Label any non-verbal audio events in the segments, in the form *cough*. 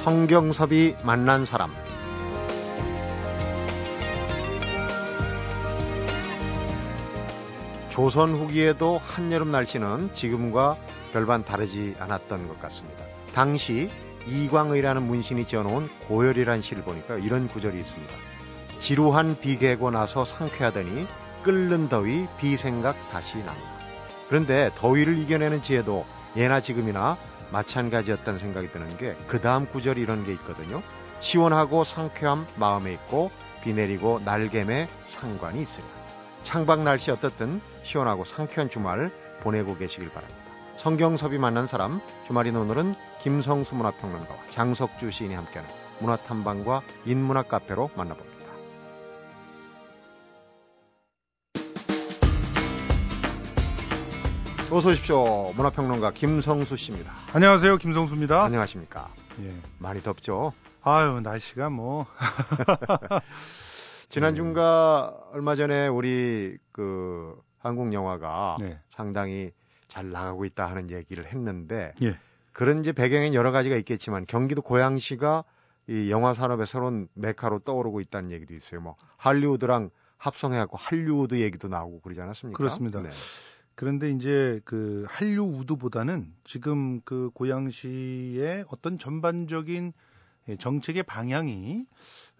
성경섭이 만난 사람 조선 후기에도 한여름 날씨는 지금과 별반 다르지 않았던 것 같습니다. 당시 이광의라는 문신이 지어놓은 고열이란 시를 보니까 이런 구절이 있습니다. 지루한 비 개고 나서 상쾌하더니 끓는 더위 비 생각 다시 난다. 그런데 더위를 이겨내는 지혜도 예나 지금이나 마찬가지였다는 생각이 드는 게 그 다음 구절이 이런 게 있거든요. 시원하고 상쾌함 마음에 있고 비 내리고 날개매 상관이 있으리. 창밖 날씨 어떻든 시원하고 상쾌한 주말 보내고 계시길 바랍니다. 성경섭이 만난 사람 주말인 오늘은 김성수 문화평론가와 장석주 시인이 함께하는 문화탐방과 인문학 카페로 만나봅니다. 어서 오십시오. 문화평론가 김성수 씨입니다. 안녕하세요. 김성수입니다. 안녕하십니까. 예. 많이 덥죠? 아유, 날씨가 뭐. *laughs* 지난 주가 네. 얼마 전에 우리 그 한국 영화가 네. 상당히 잘 나가고 있다 하는 얘기를 했는데 예. 그런 이제 배경엔 여러 가지가 있겠지만 경기도 고양시가 이 영화 산업의 새로운 메카로 떠오르고 있다는 얘기도 있어요. 뭐 할리우드랑 합성해갖고 할리우드 얘기도 나오고 그러지 않았습니까? 그렇습니다. 네. 그런데 이제 그 한류 우드보다는 지금 그 고양시의 어떤 전반적인 예, 정책의 방향이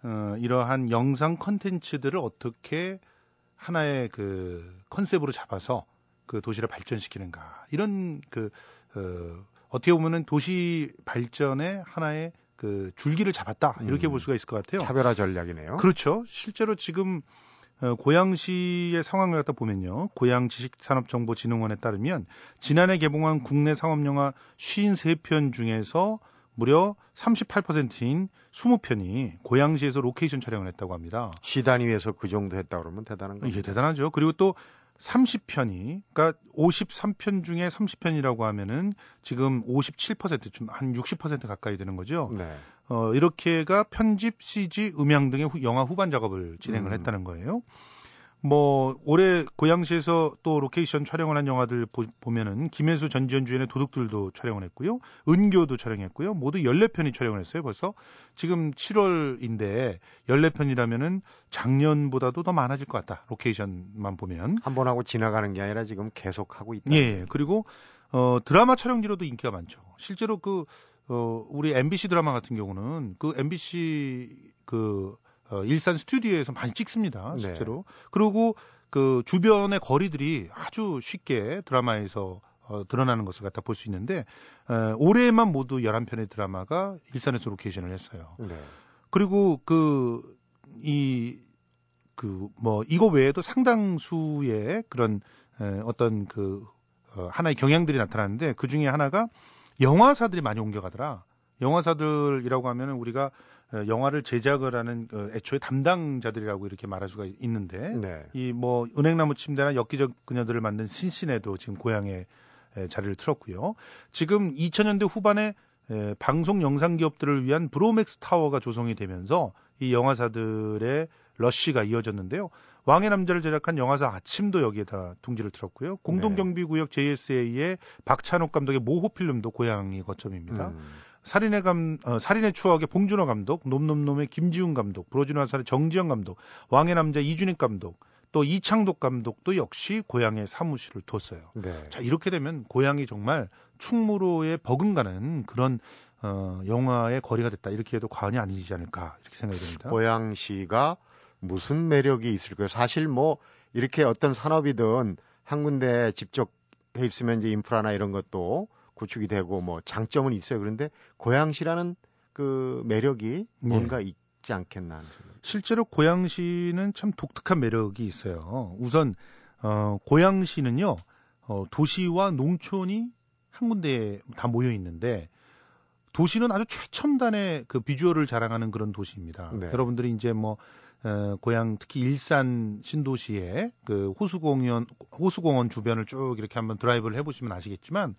어, 이러한 영상 컨텐츠들을 어떻게 하나의 그 컨셉으로 잡아서 그 도시를 발전시키는가 이런 그 어, 어떻게 보면은 도시 발전의 하나의 그 줄기를 잡았다 이렇게 음, 볼 수가 있을 것 같아요. 차별화 전략이네요. 그렇죠. 실제로 지금 어, 고양시의 상황을 갖다 보면요. 고양 지식산업정보진흥원에 따르면 지난해 개봉한 국내 상업영화 53편 중에서 무려 38%인 20편이 고양시에서 로케이션 촬영을 했다고 합니다. 시 단위에서 그 정도 했다 그러면 대단한 거죠. 이게 대단하죠. 그리고 또 30편이 그러니까 53편 중에 30편이라고 하면은 지금 57%좀 한60% 가까이 되는 거죠. 네. 어 이렇게가 편집, CG, 음향 등의 후, 영화 후반 작업을 진행을 음. 했다는 거예요. 뭐 올해 고양시에서 또 로케이션 촬영을 한 영화들 보, 면은 김혜수 전지현 주연의 도둑들도 촬영을 했고요. 은교도 촬영했고요. 모두 14편이 촬영을 했어요. 벌써 지금 7월인데 14편이라면은 작년보다도 더 많아질 것 같다. 로케이션만 보면 한 번 하고 지나가는 게 아니라 지금 계속 하고 있다. 예. 그리고 어 드라마 촬영지로도 인기가 많죠. 실제로 그 어, 우리 MBC 드라마 같은 경우는 그 MBC 그 어, 일산 스튜디오에서 많이 찍습니다. 네. 실제로. 네. 그리고 그 주변의 거리들이 아주 쉽게 드라마에서 어, 드러나는 것을 갖다 볼 수 있는데 어, 올해만 모두 11편의 드라마가 일산에서 로케이션을 했어요. 네. 그리고 그 이 그 뭐 이거 외에도 상당수의 그런 에, 어떤 그 어, 하나의 경향들이 나타나는데 그 중에 하나가 영화사들이 많이 옮겨가더라. 영화사들이라고 하면은 우리가 어, 영화를 제작을 하는 그 애초에 담당자들이라고 이렇게 말할 수가 있는데 네. 이뭐 은행나무 침대나 엽기적 그녀들을 만든 신신에도 지금 고향에 자리를 틀었고요. 지금 2000년대 후반에 에, 방송 영상 기업들을 위한 브로맥스 타워가 조성이 되면서 이 영화사들의 러쉬가 이어졌는데요. 왕의 남자를 제작한 영화사 아침도 여기에다 둥지를 틀었고요. 공동경비구역 JSA의 박찬욱 감독의 모호 필름도 고향이 거점입니다. 음. 살인의 감, 어, 살인의 추억의 봉준호 감독, 놈놈놈의 김지훈 감독, 브로즈노 화살의 정지영 감독, 왕의 남자 이준익 감독, 또 이창독 감독도 역시 고향에 사무실을 뒀어요. 네. 자 이렇게 되면 고향이 정말 충무로에 버금가는 그런 어, 영화의 거리가 됐다 이렇게 해도 과언이 아니지 않을까 이렇게 생각이 됩니다. 고양시가 무슨 매력이 있을까요? 사실 뭐 이렇게 어떤 산업이든 한 군데 집적 해 있으면 이제 인프라나 이런 것도 구축이 되고 뭐 장점은 있어요. 그런데 고양시라는 그 매력이 뭔가 네. 있지 않겠나 하는. 실제로 고양시는 참 독특한 매력이 있어요. 우선 어 고양시는요. 어 도시와 농촌이 한 군데에 다 모여 있는데 도시는 아주 최첨단의 그 비주얼을 자랑하는 그런 도시입니다. 네. 여러분들이 이제 뭐 어, 고향 특히 일산 신도시의 그 호수공원 호수공원 주변을 쭉 이렇게 한번 드라이브를 해보시면 아시겠지만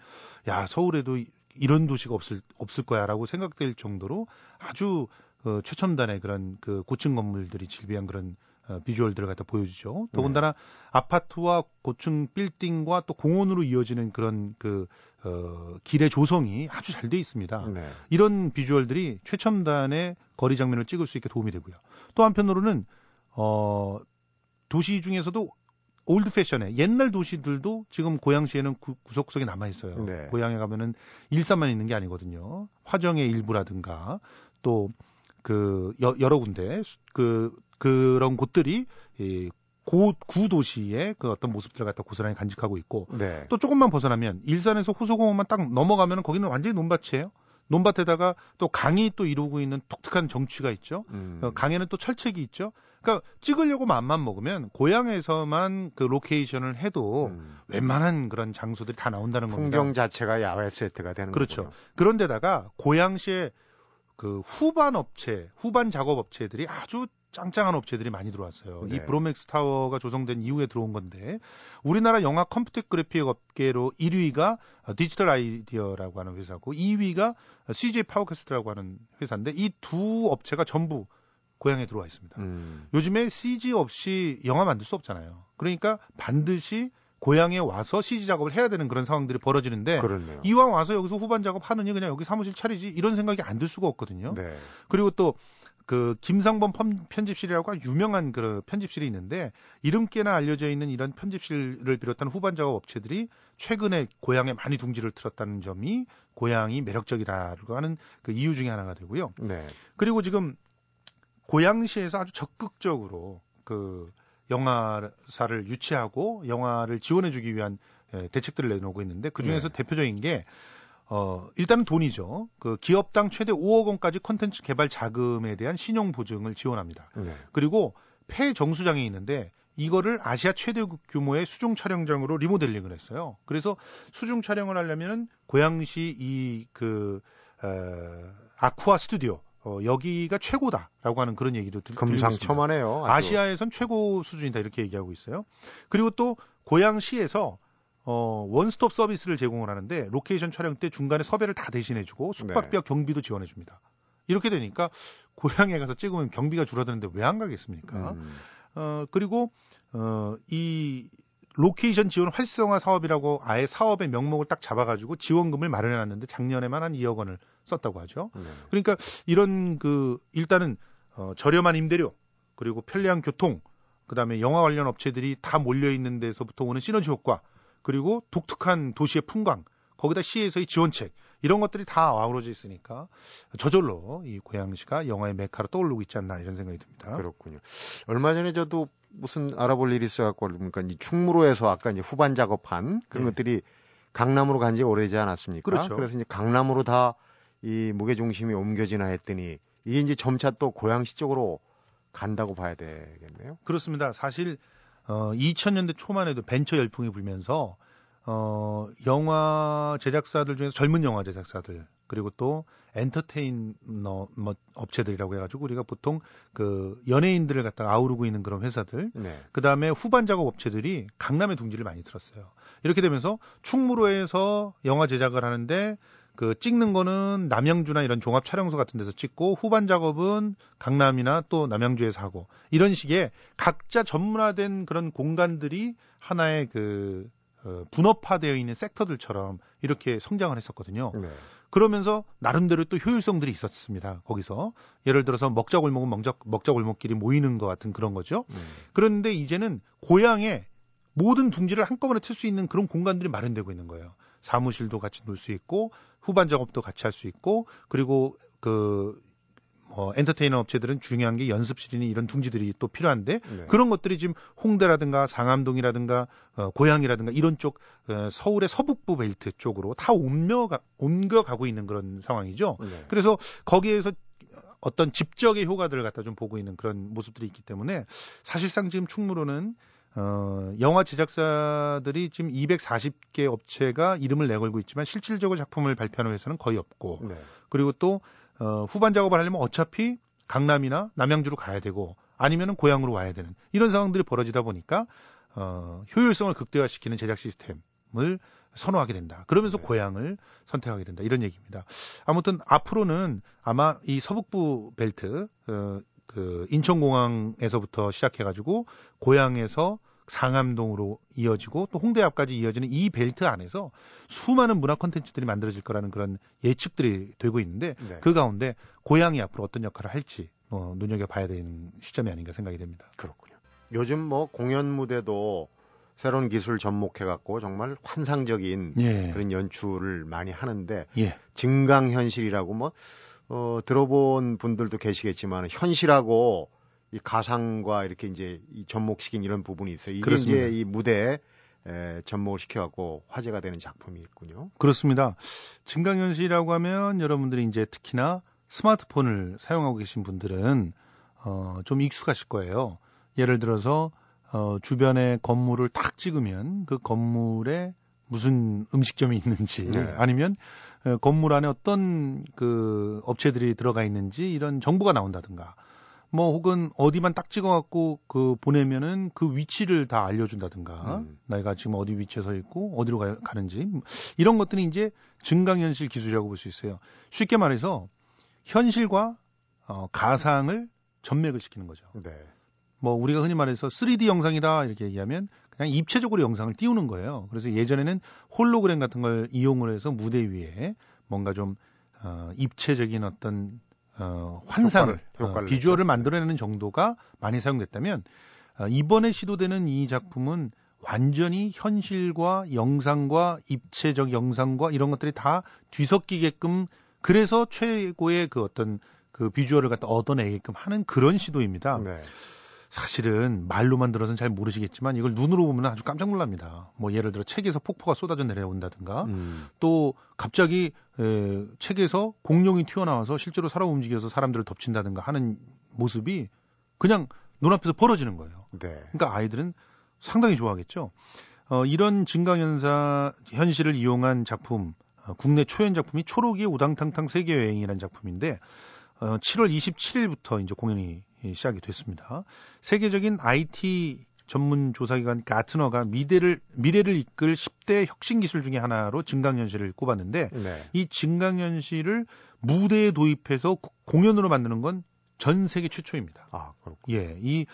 야 서울에도 이런 도시가 없을 없을 거야라고 생각될 정도로 아주 어, 최첨단의 그런 그 고층 건물들이 질비한 그런 어, 비주얼들을 갖다 보여주죠. 더군다나 네. 아파트와 고층 빌딩과 또 공원으로 이어지는 그런 그 어, 길의 조성이 아주 잘 돼 있습니다. 네. 이런 비주얼들이 최첨단의 거리 장면을 찍을 수 있게 도움이 되고요. 또 한편으로는 어, 도시 중에서도 old fashion의 옛날 도시들도 지금 고양시에는 구, 구석구석에 남아 있어요. 네. 고양에 가면은 일산만 있는 게 아니거든요. 화정의 일부라든가 또 그 여러 군데 그 그런 곳들이 이 고, 구도시의 그 어떤 모습들을 갖다 고스란히 간직하고 있고 네. 또 조금만 벗어나면 일산에서 호수공원만 딱 넘어가면은 거기는 완전히 논밭이에요. 논밭에다가 또 강이 또 이루고 있는 독특한 정취가 있죠. 음. 어, 강에는 또 철책이 있죠. 그러니까 찍으려고 맘만 먹으면 고양에서만 그 로케이션을 해도 음. 웬만한 그런 장소들이 다 나온다는 풍경 겁니다. 풍경 자체가 야외 세트가 되는 그렇죠. 거군요. 그런데다가 고양시의 그 후반 업체, 후반 작업 업체들이 아주 짱짱한 업체들이 많이 들어왔어요. 네. 이 브로멕스 타워가 조성된 이후에 들어온 건데 우리나라 영화 컴퓨터 그래픽 업계로 1위가 디지털 아이디어라고 하는 회사고 2위가 CJ 파워캐스트라고 하는 회사인데 이 두 업체가 전부 고양에 들어와 있습니다. 음. 요즘에 CG 없이 영화 만들 수 없잖아요. 그러니까 반드시 고양에 와서 CG 작업을 해야 되는 그런 상황들이 벌어지는데 그렇네요. 이왕 와서 여기서 후반 작업 하느니 그냥 여기 사무실 차리지 이런 생각이 안 들 수가 없거든요. 네. 그리고 또 그 김상범 편집실이라고 유명한 그 편집실이 있는데 이름깨나 알려져 있는 이런 편집실을 비롯한 후반 작업 업체들이 최근에 고향에 많이 둥지를 틀었다는 점이 고향이 매력적이라고 하는 그 이유 중에 하나가 되고요. 네. 그리고 지금 고양시에서 아주 적극적으로 그 영화사를 유치하고 영화를 지원해주기 위한 예, 대책들을 내놓고 있는데 그 중에서 네. 대표적인 게 어, 일단은 돈이죠. 그 기업당 최대 5억 원까지 콘텐츠 개발 자금에 대한 신용 보증을 지원합니다. 네. 그리고 폐 정수장이 있는데 이거를 아시아 최대 규모의 수중 촬영장으로 리모델링을 했어요. 그래서 수중 촬영을 하려면은 고양시 이그 어, 아쿠아 스튜디오 어, 여기가 최고다라고 하는 그런 얘기도 들, 금상첨화네요. 아시아에선 최고 수준이다 이렇게 얘기하고 있어요. 그리고 또 고양시에서 어, 원스톱 서비스를 제공을 하는데 로케이션 촬영 때 중간에 섭외를 다 대신해주고 숙박비와 네. 경비도 지원해줍니다. 이렇게 되니까 고양에 가서 찍으면 경비가 줄어드는데 왜 안 가겠습니까? 음. 어, 그리고 어, 이 로케이션 지원 활성화 사업이라고 아예 사업의 명목을 딱 잡아가지고 지원금을 마련해놨는데 작년에만 한 2억 원을 썼다고 하죠. 네. 그러니까 이런 그 일단은 어, 저렴한 임대료 그리고 편리한 교통 그다음에 영화 관련 업체들이 다 몰려 있는 데서부터 오는 시너지 효과 그리고 독특한 도시의 풍광 거기다 시에서의 지원책 이런 것들이 다 아우러져 있으니까 저절로 이 고양시가 영화의 메카로 떠오르고 있지 않나 이런 생각이 듭니다. 그렇군요. 얼마 전에 저도 무슨 알아볼 일이 있어갖고 그러니까 이 충무로에서 아까 이제 후반 작업한 그런 네. 것들이 강남으로 간 지 오래지 않았습니까? 그렇죠. 그래서 이제 강남으로 다 이 무게 중심이 옮겨지나 했더니 이게 이제 점차 또 고양시 쪽으로 간다고 봐야 되겠네요. 그렇습니다. 사실 어 2000년대 초만 해도 벤처 열풍이 불면서 어 영화 제작사들 중에서 젊은 영화 제작사들 그리고 또 엔터테인너 뭐 업체들이라고 해가지고 우리가 보통 그 연예인들을 갖다가 아우르고 있는 그런 회사들, 네. 그 다음에 후반 작업 업체들이 강남의 둥지를 많이 들었어요. 이렇게 되면서 충무로에서 영화 제작을 하는데 그 찍는 거는 남양주나 이런 종합 촬영소 같은 데서 찍고 후반 작업은 강남이나 또 남양주에서 하고 이런 식의 각자 전문화된 그런 공간들이 하나의 그 어, 분업화되어 있는 섹터들처럼 이렇게 성장을 했었거든요. 네. 그러면서 나름대로 또 효율성들이 있었습니다. 거기서 예를 들어서 먹자 골목은 먹자, 먹자 골목끼리 모이는 것 같은 그런 거죠. 음. 그런데 이제는 고향에 모든 둥지를 한꺼번에 틀 수 있는 그런 공간들이 마련되고 있는 거예요. 사무실도 같이 놀 수 있고 후반 작업도 같이 할 수 있고 그리고 그 어, 엔터테이너 업체들은 중요한 게 연습실이니 이런 둥지들이 또 필요한데 네. 그런 것들이 지금 홍대라든가 상암동이라든가 어, 고양이라든가 이런 쪽 어, 서울의 서북부 벨트 쪽으로 다 옮겨가, 옮겨가고 있는 그런 상황이죠. 네. 그래서 거기에서 어떤 집적의 효과들을 갖다 좀 보고 있는 그런 모습들이 있기 때문에 사실상 지금 충무로는 어, 영화 제작사들이 지금 240개 업체가 이름을 내걸고 있지만 실질적으로 작품을 발표하는 회사는 거의 없고 네. 그리고 또 어, 후반 작업을 하려면 어차피 강남이나 남양주로 가야 되고 아니면은 고향으로 와야 되는 이런 상황들이 벌어지다 보니까 어, 효율성을 극대화시키는 제작 시스템을 선호하게 된다. 그러면서 네. 고향을 선택하게 된다. 이런 얘기입니다. 아무튼 앞으로는 아마 이 서북부 벨트 어, 그 인천공항에서부터 시작해가지고 고향에서 상암동으로 이어지고 또 홍대 앞까지 이어지는 이 벨트 안에서 수많은 문화 콘텐츠들이 만들어질 거라는 그런 예측들이 되고 있는데 네. 그 가운데 고향이 앞으로 어떤 역할을 할지 어, 눈여겨봐야 되는 시점이 아닌가 생각이 됩니다. 그렇군요. 요즘 뭐 공연 무대도 새로운 기술 접목해갖고 정말 환상적인 예. 그런 연출을 많이 하는데 예. 증강현실이라고 뭐 어, 들어본 분들도 계시겠지만 현실하고 이 가상과 이렇게 이제 이 접목시킨 이런 부분이 있어요. 이게 그렇습니다. 이제 이 무대에 에, 접목을 시켜갖고 화제가 되는 작품이 있군요. 그렇습니다. 증강현실이라고 하면 여러분들이 이제 특히나 스마트폰을 사용하고 계신 분들은 어, 좀 익숙하실 거예요. 예를 들어서 어, 주변에 건물을 딱 찍으면 그 건물에 무슨 음식점이 있는지 네. 아니면 어, 건물 안에 어떤 그 업체들이 들어가 있는지 이런 정보가 나온다든가 뭐 혹은 어디만 딱 찍어갖고 그 보내면은 그 위치를 다 알려준다든가 음. 내가 지금 어디 위치에 서 있고 어디로 가, 가는지 이런 것들이 이제 증강현실 기술이라고 볼 수 있어요. 쉽게 말해서 현실과 어, 가상을 전맥을 시키는 거죠. 네. 뭐 우리가 흔히 말해서 3D 영상이다 이렇게 얘기하면 그냥 입체적으로 영상을 띄우는 거예요. 그래서 예전에는 홀로그램 같은 걸 이용을 해서 무대 위에 뭔가 좀 어, 입체적인 어떤 어, 환상을 효과를, 어, 비주얼을 만들어내는 정도가 많이 사용됐다면 어, 이번에 시도되는 이 작품은 완전히 현실과 영상과 입체적 영상과 이런 것들이 다 뒤섞이게끔 그래서 최고의 그 어떤 그 비주얼을 갖다 얻어내게끔 하는 그런 시도입니다. 네. 사실은 말로만 들어서는 잘 모르시겠지만 이걸 눈으로 보면 아주 깜짝 놀랍니다. 뭐 예를 들어 책에서 폭포가 쏟아져 내려온다든가 음. 또 갑자기 에, 책에서 공룡이 튀어나와서 실제로 살아 움직여서 사람들을 덮친다든가 하는 모습이 그냥 눈앞에서 벌어지는 거예요. 네. 그러니까 아이들은 상당히 좋아하겠죠. 어, 이런 증강현사 현실을 이용한 작품, 어, 국내 초연 작품이 초록이의 우당탕탕 세계 여행이라는 작품인데 어, 7월 27일부터 이제 공연이 시작이 됐습니다. 세계적인 IT 전문 조사기관 가트너가 미래를 미래를 이끌 10대 혁신 기술 중의 하나로 증강현실을 꼽았는데 네. 이 증강현실을 무대에 도입해서 공연으로 만드는 건 전 세계 최초입니다. 아, 그렇군요. 예, 이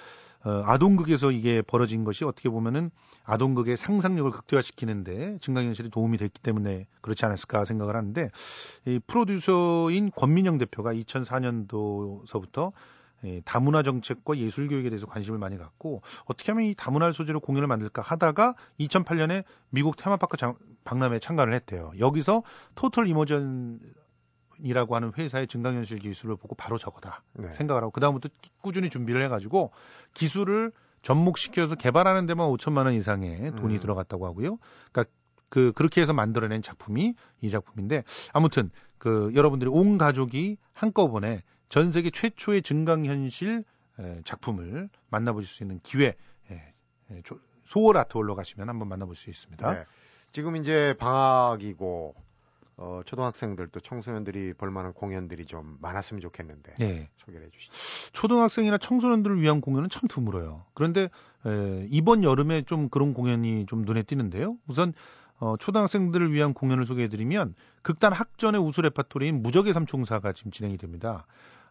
어, 아동극에서 이게 벌어진 것이 어떻게 보면은 아동극의 상상력을 극대화시키는데 증강현실이 도움이 됐기 때문에 그렇지 않았을까 생각을 하는데 이 프로듀서인 권민영 대표가 2004년도서부터 예, 다문화 정책과 예술 교육에 대해서 관심을 많이 갖고 어떻게 하면 이 다문화 소재로 공연을 만들까 하다가 2008년에 미국 테마파크 장, 박람회에 참가를 했대요. 여기서 토털 이모전 이라고 하는 회사의 증강현실 기술을 보고 바로 저거다 네. 생각을 하고 그다음부터 꾸준히 준비를 해가지고 기술을 접목시켜서 개발하는 데만 5천만 원 이상의 돈이 음. 들어갔다고 하고요. 그러니까 그 그렇게 해서 만들어낸 작품이 이 작품인데 아무튼 그 여러분들이 온 가족이 한꺼번에 전 세계 최초의 증강현실 작품을 만나보실 수 있는 기회 소월 아트홀로 가시면 한번 만나볼 수 있습니다. 네. 지금 이제 방학이고 어, 초등학생들 또 청소년들이 볼만한 공연들이 좀 많았으면 좋겠는데 네. 소개해 주시죠. 초등학생이나 청소년들을 위한 공연은 참 드물어요. 그런데 에, 이번 여름에 좀 그런 공연이 좀 눈에 띄는데요. 우선 어, 초등학생들을 위한 공연을 소개해드리면 극단 학전의 우수 레파토리인 무적의 삼총사가 지금 진행이 됩니다.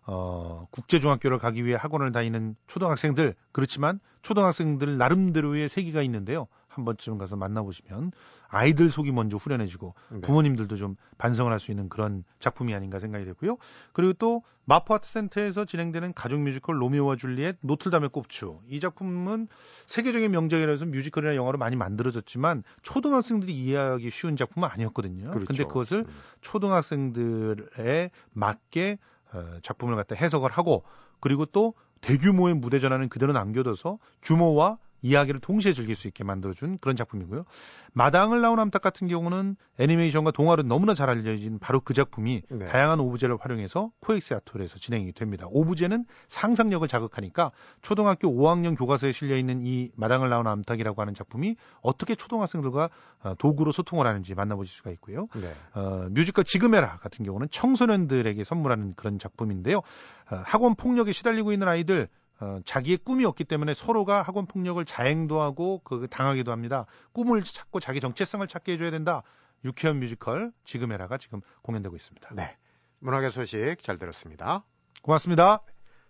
어, 국제중학교를 가기 위해 학원을 다니는 초등학생들, 그렇지만 초등학생들 나름대로의 세계가 있는데요. 한 번쯤 가서 만나보시면 아이들 속이 먼저 후련해지고 네. 부모님들도 좀 반성을 할 수 있는 그런 작품이 아닌가 생각이 되고요. 그리고 또 마포아트 센터에서 진행되는 가족 뮤지컬 로미오와 줄리엣 노틀담의 꼽추 이 작품은 세계적인 명작이라 해서 뮤지컬이나 영화로 많이 만들어졌지만 초등학생들이 이해하기 쉬운 작품은 아니었거든요. 그렇죠. 근데 그것을 음. 초등학생들에 맞게 어, 작품을 갖다 해석을 하고 그리고 또 대규모의 무대 전환은 그대로 남겨둬서 규모와 이야기를 동시에 즐길 수 있게 만들어준 그런 작품이고요. 마당을 나온 암탉 같은 경우는 애니메이션과 동화로 너무나 잘 알려진 바로 그 작품이 네. 다양한 오브제를 활용해서 코엑스 아톨에서 진행이 됩니다. 오브제는 상상력을 자극하니까 초등학교 5학년 교과서에 실려 있는 이 마당을 나온 암탉이라고 하는 작품이 어떻게 초등학생들과 어, 도구로 소통을 하는지 만나보실 수가 있고요. 네. 어, 뮤지컬 지금해라 같은 경우는 청소년들에게 선물하는 그런 작품인데요. 어, 학원 폭력에 시달리고 있는 아이들 어, 자기의 꿈이 없기 때문에 서로가 학원 폭력을 자행도 하고 그 당하기도 합니다. 꿈을 찾고 자기 정체성을 찾게 해줘야 된다. 유쾌한 뮤지컬 지금해라가 지금 공연되고 있습니다. 네. 문화계 소식 잘 들었습니다. 고맙습니다.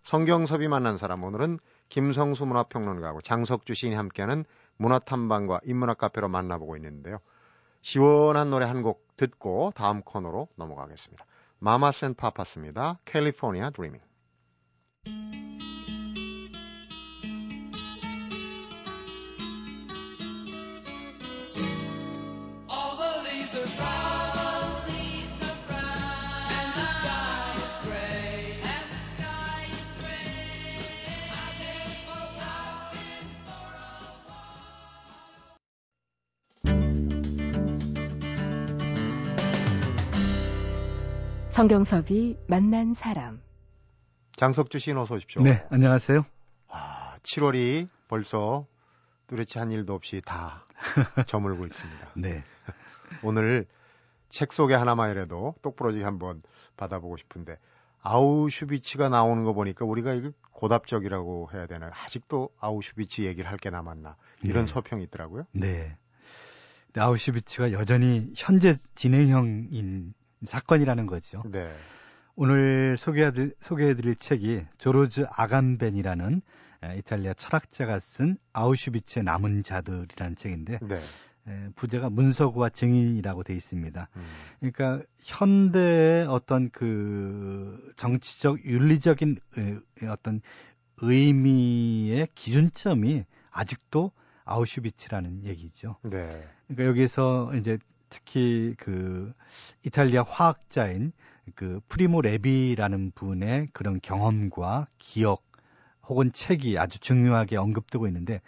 성경섭이 만난 사람 오늘은 김성수 문화평론가하고 장석주 시인이 함께하는 문화탐방과 인문학 카페로 만나보고 있는데요. 시원한 노래 한 곡 듣고 다음 코너로 넘어가겠습니다. 마마스 앤 파파스입니다. California Dreaming. 성경섭이 만난 사람. 장석주 씨 어서 오십시오. 네, 안녕하세요. 아, 7월이 벌써 뚜렷이 한 일도 없이 다 *laughs* 저물고 있습니다. 네. 오늘 책 소개 하나만이라도 똑부러지게 한번 받아보고 싶은데 아우슈비츠가 나오는 거 보니까 우리가 이거 고답적이라고 해야 되나요? 아직도 아우슈비츠 얘기를 할 게 남았나 이런 네. 서평이 있더라고요. 네. 아우슈비츠가 여전히 현재 진행형인 사건이라는 거죠. 네. 오늘 소개해드릴, 소개해드릴 책이 조르즈 아간벤이라는 이탈리아 철학자가 쓴 아우슈비츠의 남은 자들이라는 책인데 네. 부제가 문서구와 증인이라고 돼 있습니다. 음. 그러니까 현대의 어떤 그 정치적 윤리적인 어떤 의미의 기준점이 아직도 아우슈비츠라는 얘기죠. 네. 그러니까 여기서 이제 특히 그 이탈리아 화학자인 그 프리모 레비라는 분의 그런 경험과 기억 혹은 책이 아주 중요하게 언급되고 있는데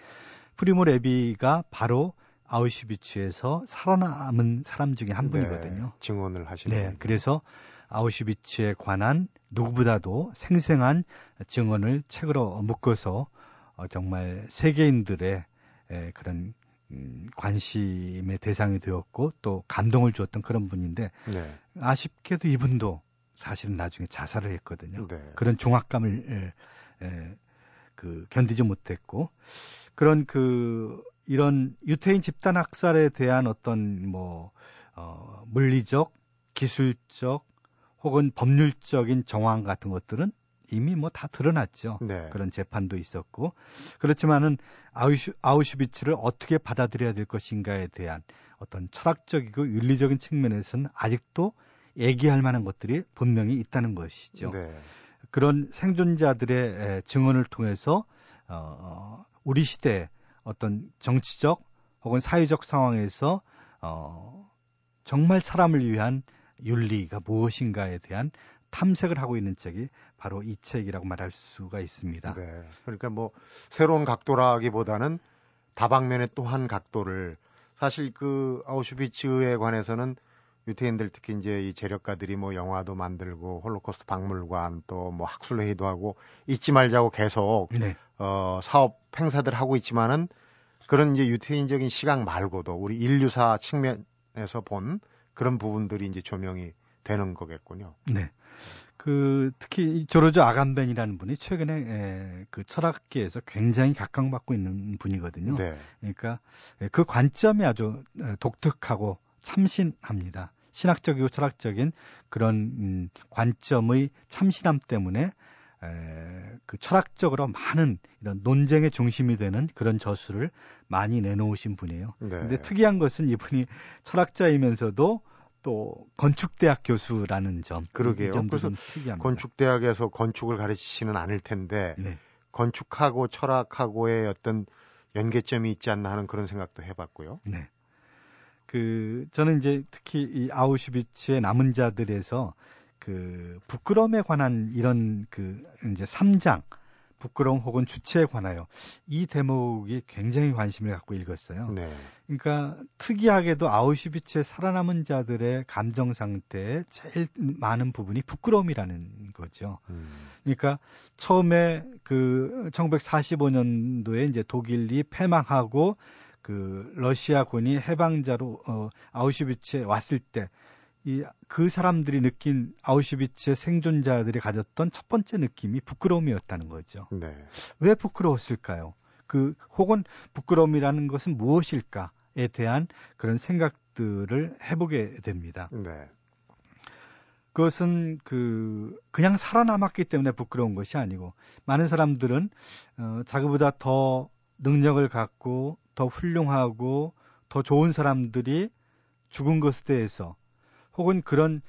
프리모 레비가 바로 아우슈비츠에서 살아남은 사람 중에 한 네, 분이거든요. 네, 증언을 하시는. 네, 그래서 아우슈비츠에 관한 누구보다도 생생한 증언을 책으로 묶어서 어, 정말 세계인들의 그런 음, 관심의 대상이 되었고 또 감동을 주었던 그런 분인데 네. 아쉽게도 이분도 사실은 나중에 자살을 했거든요. 네. 그런 종합감을 에, 에, 그 견디지 못했고 그런 그 이런 유태인 집단 학살에 대한 어떤 뭐 어, 물리적, 기술적 혹은 법률적인 정황 같은 것들은 이미 뭐 다 드러났죠. 네. 그런 재판도 있었고 그렇지만은 아우슈, 아우슈비츠를 어떻게 받아들여야 될 것인가에 대한 어떤 철학적이고 윤리적인 측면에서는 아직도 얘기할 만한 것들이 분명히 있다는 것이죠. 네. 그런 생존자들의 증언을 통해서 어, 우리 시대 어떤 정치적 혹은 사회적 상황에서 어, 정말 사람을 위한 윤리가 무엇인가에 대한 탐색을 하고 있는 책이 바로 이 책이라고 말할 수가 있습니다. 네. 그러니까 뭐 새로운 각도라기보다는 다방면의 또 한 각도를 사실 그 아우슈비츠에 관해서는 유태인들 특히 이제 이 재력가들이 뭐 영화도 만들고 홀로코스트 박물관 또 뭐 학술회의도 하고 잊지 말자고 계속 네. 어 사업 행사들 하고 있지만은 그런 이제 유태인적인 시각 말고도 우리 인류사 측면에서 본 그런 부분들이 이제 조명이 되는 거겠군요. 네. 그 특히 조르주 아간벤이라는 분이 최근에 에, 그 철학계에서 굉장히 각광받고 있는 분이거든요. 네. 그러니까 그 관점이 아주 독특하고 참신합니다. 신학적이고 철학적인 그런 음, 관점의 참신함 때문에 에, 그 철학적으로 많은 이런 논쟁의 중심이 되는 그런 저수를 많이 내놓으신 분이에요. 네. 근데 특이한 것은 이분이 철학자이면서도 또 건축대학 교수라는 점. 그러게요. 그래서. 건축대학에서 건축을 가르치지는 않을 텐데 네. 건축하고 철학하고의 어떤 연계점이 있지 않나 하는 그런 생각도 해봤고요. 네. 그 저는 이제 특히 이 아우슈비츠의 남은 자들에서 그 부끄럼에 관한 이런 그 이제 3장 부끄러움 혹은 주체에 관하여 이 대목이 굉장히 관심을 갖고 읽었어요. 네. 그러니까 특이하게도 아우슈비츠의 살아남은 자들의 감정 상태에 제일 많은 부분이 부끄러움이라는 거죠. 음. 그러니까 처음에 그 1945년도에 이제 독일이 패망하고 그 러시아군이 해방자로 어 아우슈비츠에 왔을 때 이 그 사람들이 느낀 아우슈비츠의 생존자들이 가졌던 첫 번째 느낌이 부끄러움이었다는 거죠. 네. 왜 부끄러웠을까요? 그 혹은 부끄러움이라는 것은 무엇일까에 대한 그런 생각들을 해보게 됩니다. 네. 그것은 그 그냥 살아남았기 때문에 부끄러운 것이 아니고 많은 사람들은 어, 자기보다 더 능력을 갖고 더 훌륭하고 더 좋은 사람들이 죽은 것에 대해서 혹은 그런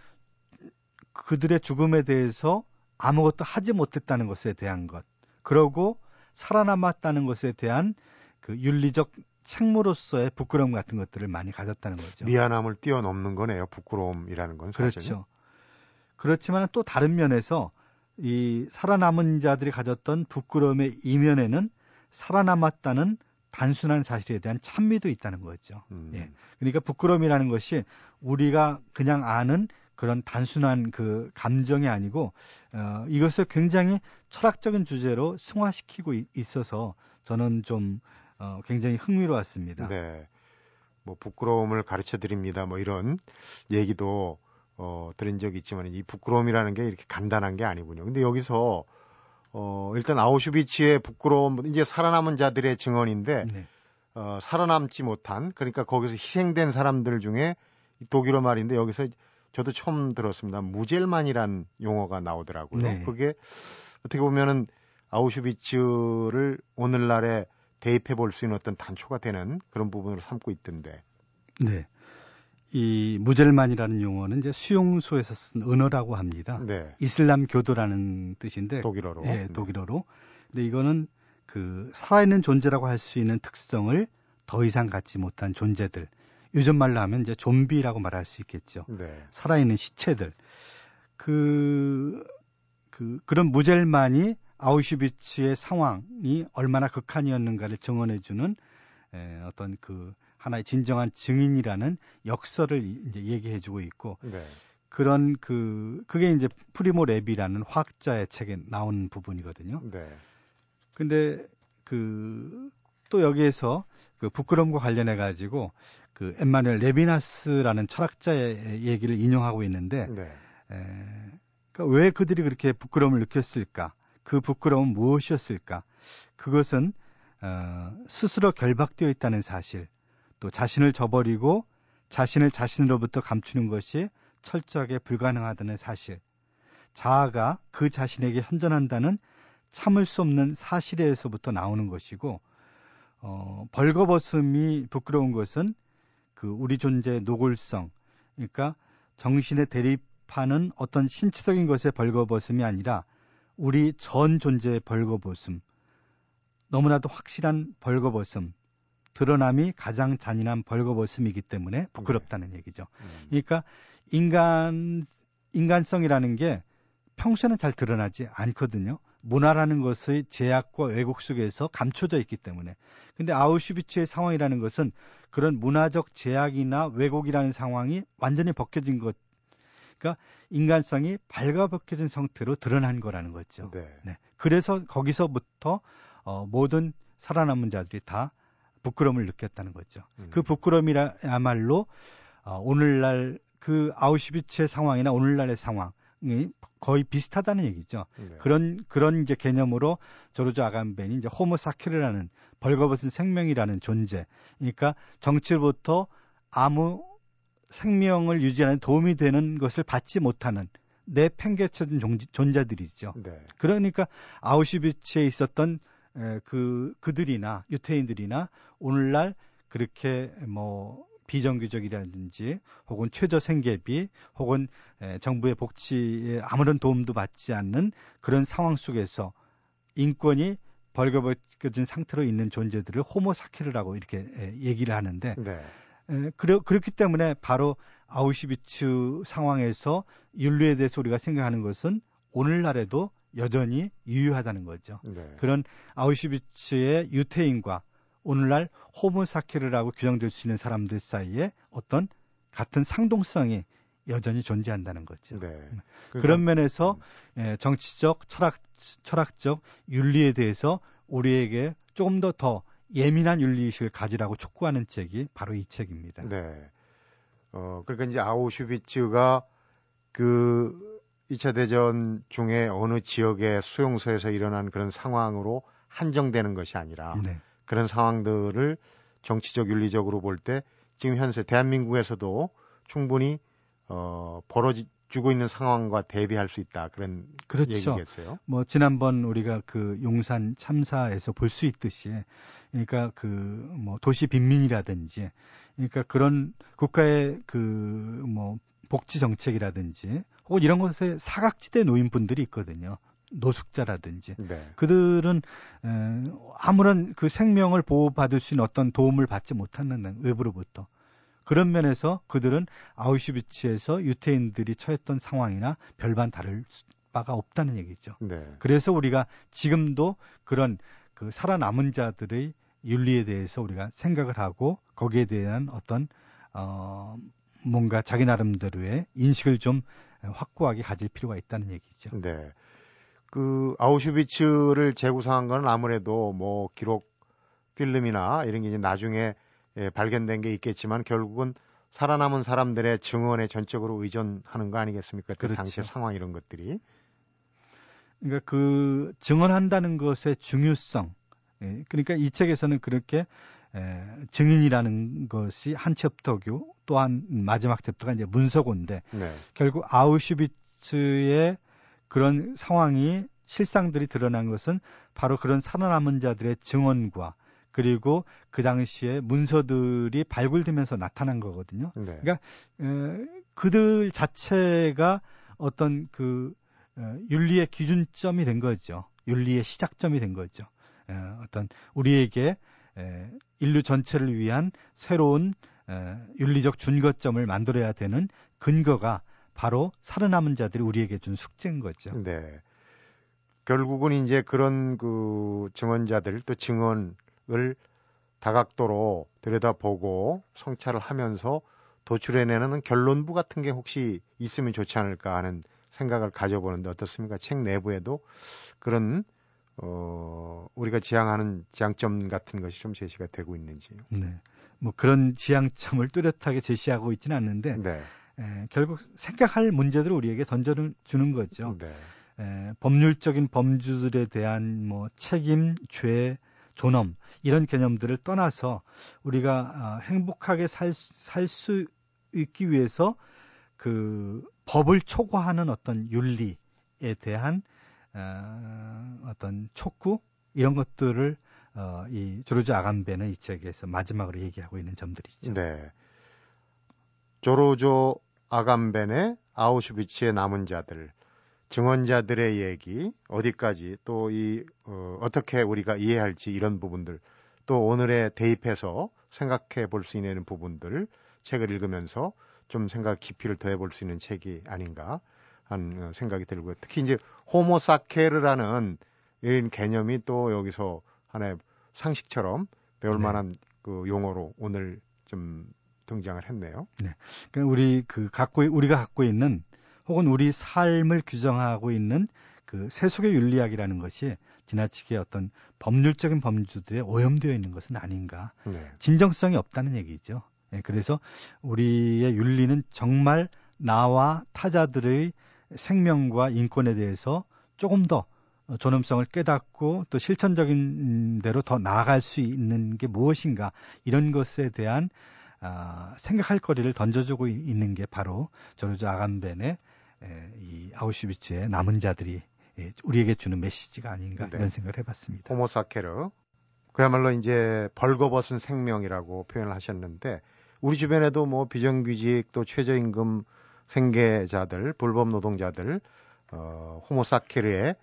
그들의 죽음에 대해서 아무것도 하지 못했다는 것에 대한 것 그러고 살아남았다는 것에 대한 그 윤리적 책무로서의 부끄러움 같은 것들을 많이 가졌다는 거죠. 미안함을 뛰어넘는 거네요. 부끄러움이라는 건 사실은. 그렇죠. 그렇지만 또 다른 면에서 이 살아남은 자들이 가졌던 부끄러움의 이면에는 살아남았다는 단순한 사실에 대한 찬미도 있다는 거죠. 음. 예. 그러니까 부끄러움이라는 것이 우리가 그냥 아는 그런 단순한 그 감정이 아니고 어, 이것을 굉장히 철학적인 주제로 승화시키고 있어서 저는 좀 어, 굉장히 흥미로웠습니다. 네. 뭐 부끄러움을 가르쳐 드립니다. 뭐 이런 얘기도 어, 들은 적이 있지만 이 부끄러움이라는 게 이렇게 간단한 게 아니군요. 근데 여기서 어, 일단 아우슈비츠의 부끄러움 이제 살아남은 자들의 증언인데 네. 어, 살아남지 못한 그러니까 거기서 희생된 사람들 중에 독일어 말인데 여기서 저도 처음 들었습니다. 무젤만이란 용어가 나오더라고요. 네. 그게 어떻게 보면은 아우슈비츠를 오늘날에 대입해 볼 수 있는 어떤 단초가 되는 그런 부분으로 삼고 있던데. 네. 이 무젤만이라는 용어는 이제 수용소에서 쓴 언어라고 합니다. 네. 이슬람 교도라는 뜻인데 독일어로. 예, 독일어로. 근데 이거는 그 살아있는 존재라고 할 수 있는 특성을 더 이상 갖지 못한 존재들. 요즘 말로 하면 이제 좀비라고 말할 수 있겠죠. 네. 살아있는 시체들. 그, 그, 그런 무젤만이 아우슈비츠의 상황이 얼마나 극한이었는가를 증언해주는 에, 어떤 그 하나의 진정한 증인이라는 역설을 이제 얘기해 주고 있고 네. 그런 그 그게 이제 프리모 레비라는 화학자의 책에 나오는 부분이거든요. 네. 근데 그 또 여기에서 그 부끄럼과 관련해 가지고 그 엠마누엘 레비나스라는 철학자의 얘기를 인용하고 있는데 네. 에, 그러니까 왜 그들이 그렇게 부끄러움을 느꼈을까? 그 부끄러움은 무엇이었을까? 그것은 어, 스스로 결박되어 있다는 사실, 또 자신을 저버리고 자신을 자신으로부터 감추는 것이 철저하게 불가능하다는 사실, 자아가 그 자신에게 현존한다는 참을 수 없는 사실에서부터 나오는 것이고, 어, 벌거벗음이 부끄러운 것은 그 우리 존재의 노골성, 그러니까 정신에 대립하는 어떤 신체적인 것의 벌거벗음이 아니라 우리 전 존재의 벌거벗음, 너무나도 확실한 벌거벗음, 드러남이 가장 잔인한 벌거벗음이기 때문에 부끄럽다는 네. 얘기죠. 음. 그러니까 인간 인간성이라는 게 평소에는 잘 드러나지 않거든요. 문화라는 것의 제약과 왜곡 속에서 감춰져 있기 때문에. 근데 아우슈비츠의 상황이라는 것은 그런 문화적 제약이나 왜곡이라는 상황이 완전히 벗겨진 것 그러니까 인간성이 발가벗겨진 상태로 드러난 거라는 거죠. 네. 네. 그래서 거기서부터 어, 모든 살아남은 자들이 다 부끄러움을 느꼈다는 거죠. 음. 그 부끄러움이야말로 어, 오늘날 그 아우슈비츠의 상황이나 오늘날의 상황이 거의 비슷하다는 얘기죠. 네. 그런 그런 이제 개념으로 조르주 아간벤이 이제 호모사케르라는 벌거벗은 생명이라는 존재. 그러니까 정치로부터 아무 생명을 유지하는 도움이 되는 것을 받지 못하는 내 팽개쳐진 존재들이죠. 네. 그러니까 아우슈비츠에 있었던 에, 그 그들이나 유태인들이나 오늘날 그렇게 뭐 비정규적이라든지 혹은 최저 생계비 혹은 에, 정부의 복지에 아무런 도움도 받지 않는 그런 상황 속에서 인권이 벌거벗겨진 상태로 있는 존재들을 호모사케르라고 이렇게 에, 얘기를 하는데 네. 에, 그러, 그렇기 때문에 바로 아우슈비츠 상황에서 윤리에 대해서 우리가 생각하는 것은 오늘날에도 여전히 유효하다는 거죠. 네. 그런 아우슈비츠의 유태인과 오늘날 호모사케르라고 규정될 수 있는 사람들 사이에 어떤 같은 상동성이 여전히 존재한다는 거죠. 네. 음. 그런 면에서 음. 예, 정치적, 철학, 철학적 윤리에 대해서 우리에게 조금 더더 예민한 윤리의식을 가지라고 촉구하는 책이 바로 이 책입니다. 네. 어, 그러니까 이제 아우슈비츠가 그 2차 대전 중에 어느 지역의 수용소에서 일어난 그런 상황으로 한정되는 것이 아니라 네. 그런 상황들을 정치적 윤리적으로 볼 때 지금 현재 대한민국에서도 충분히 어 벌어지 주고 있는 상황과 대비할 수 있다 그런 그렇죠. 얘기겠어요. 뭐 지난번 우리가 그 용산 참사에서 볼 수 있듯이 그러니까 그 뭐 도시 빈민이라든지 그러니까 그런 국가의 그 뭐 복지 정책이라든지 혹은 이런 것에 사각지대 노인분들이 있거든요. 노숙자라든지 네. 그들은 에, 아무런 그 생명을 보호받을 수 있는 어떤 도움을 받지 못하는 외부로부터 그런 면에서 그들은 아우슈비츠에서 유태인들이 처했던 상황이나 별반 다를 바가 없다는 얘기죠. 네. 그래서 우리가 지금도 그런 그 살아남은 자들의 윤리에 대해서 우리가 생각을 하고 거기에 대한 어떤 어 뭔가 자기 나름대로의 인식을 좀 확고하게 가질 필요가 있다는 얘기죠. 네. 그 아우슈비츠를 재구성한 건 아무래도 뭐 기록 필름이나 이런 게 이제 나중에 예, 발견된 게 있겠지만 결국은 살아남은 사람들의 증언에 전적으로 의존하는 거 아니겠습니까? 그 그렇죠. 당시의 상황 이런 것들이. 그러니까 그 증언한다는 것의 중요성. 예, 그러니까 이 책에서는 그렇게 에, 증인이라는 것이 한 챕터고 또한 마지막 챕터가 이제 문서고인데 네. 결국 아우슈비츠의 그런 상황이 실상들이 드러난 것은 바로 그런 살아남은 자들의 증언과 그리고 그 당시에 문서들이 발굴되면서 나타난 거거든요. 네. 그러니까 에, 그들 자체가 어떤 그 에, 윤리의 기준점이 된 거죠. 윤리의 시작점이 된 거죠. 에, 어떤 우리에게 에, 인류 전체를 위한 새로운 에, 윤리적 준거점을 만들어야 되는 근거가 바로 살아남은 자들이 우리에게 준 숙제인 거죠. 네. 결국은 이제 그런 그 증언자들 또 증언 을 다각도로 들여다보고 성찰을 하면서 도출해내는 결론부 같은 게 혹시 있으면 좋지 않을까 하는 생각을 가져보는데 어떻습니까? 책 내부에도 그런 어 우리가 지향하는 지향점 같은 것이 좀 제시가 되고 있는지요. 네. 뭐 그런 지향점을 뚜렷하게 제시하고 있지는 않는데 네. 에, 결국 생각할 문제들을 우리에게 던져주는 거죠. 네. 에, 법률적인 범주들에 대한 뭐 책임, 죄, 존엄 이런 개념들을 떠나서 우리가 아, 행복하게 살수 있기 위해서 그 법을 초과하는 어떤 윤리에 대한 어, 어떤 촉구 이런 것들을 어, 이 조르주 아간베는 이 책에서 마지막으로 얘기하고 있는 점들이죠. 네. 조르조 아간벤의 아우슈비츠의 남은 자들 증언자들의 얘기 어디까지 또 이 어, 어떻게 우리가 이해할지 이런 부분들 또 오늘에 대입해서 생각해 볼 수 있는 부분들 책을 읽으면서 좀 생각 깊이를 더해 볼 수 있는 책이 아닌가 하는 어, 생각이 들고요. 특히 이제 호모사케르라는 이런 개념이 또 여기서 하나의 상식처럼 배울 네. 만한 그 용어로 오늘 좀 등장을 했네요. 네. 그러니까 우리 그 갖고 우리가 갖고 있는 혹은 우리 삶을 규정하고 있는 그 세속의 윤리학이라는 것이 지나치게 어떤 법률적인 범주들에 오염되어 있는 것은 아닌가. 네. 진정성이 없다는 얘기죠. 네, 그래서 우리의 윤리는 정말 나와 타자들의 생명과 인권에 대해서 조금 더 존엄성을 깨닫고 또 실천적인 대로 더 나아갈 수 있는 게 무엇인가 이런 것에 대한 아, 생각할 거리를 던져주고 있는 게 바로 조르주 아간벤의 이 아우슈비츠의 남은 자들이 우리에게 주는 메시지가 아닌가 네. 이런 생각을 해봤습니다. 호모사케르 그야말로 이제 벌거벗은 생명이라고 표현을 하셨는데 우리 주변에도 뭐 비정규직 또 최저임금 생계자들 불법 노동자들 어, 호모사케르에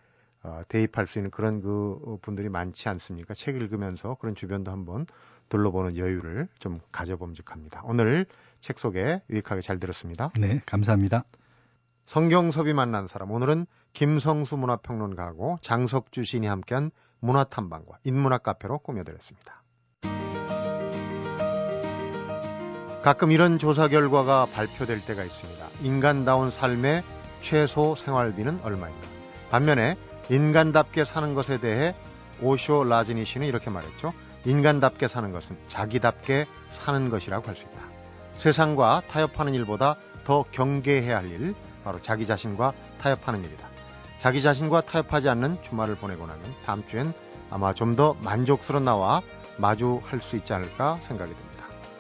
어, 대입할 수 있는 그런 그 분들이 많지 않습니까? 책 읽으면서 그런 주변도 한번 둘러보는 여유를 좀 가져봄직합니다. 오늘 책 소개 유익하게 잘 들었습니다. 네, 감사합니다. 성경섭이 만난 사람 오늘은 김성수 문화평론가하고 장석주 시인이 함께한 문화탐방과 인문학 카페로 꾸며드렸습니다. 가끔 이런 조사 결과가 발표될 때가 있습니다. 인간다운 삶의 최소 생활비는 얼마인가? 반면에 인간답게 사는 것에 대해 오쇼 라즈니 씨는 이렇게 말했죠. 인간답게 사는 것은 자기답게 사는 것이라고 할 수 있다. 세상과 타협하는 일보다 더 경계해야 할 일, 바로 자기 자신과 타협하는 일이다. 자기 자신과 타협하지 않는 주말을 보내고 나면 다음 주엔 아마 좀 더 만족스러운 나와 마주할 수 있지 않을까 생각이 듭니다.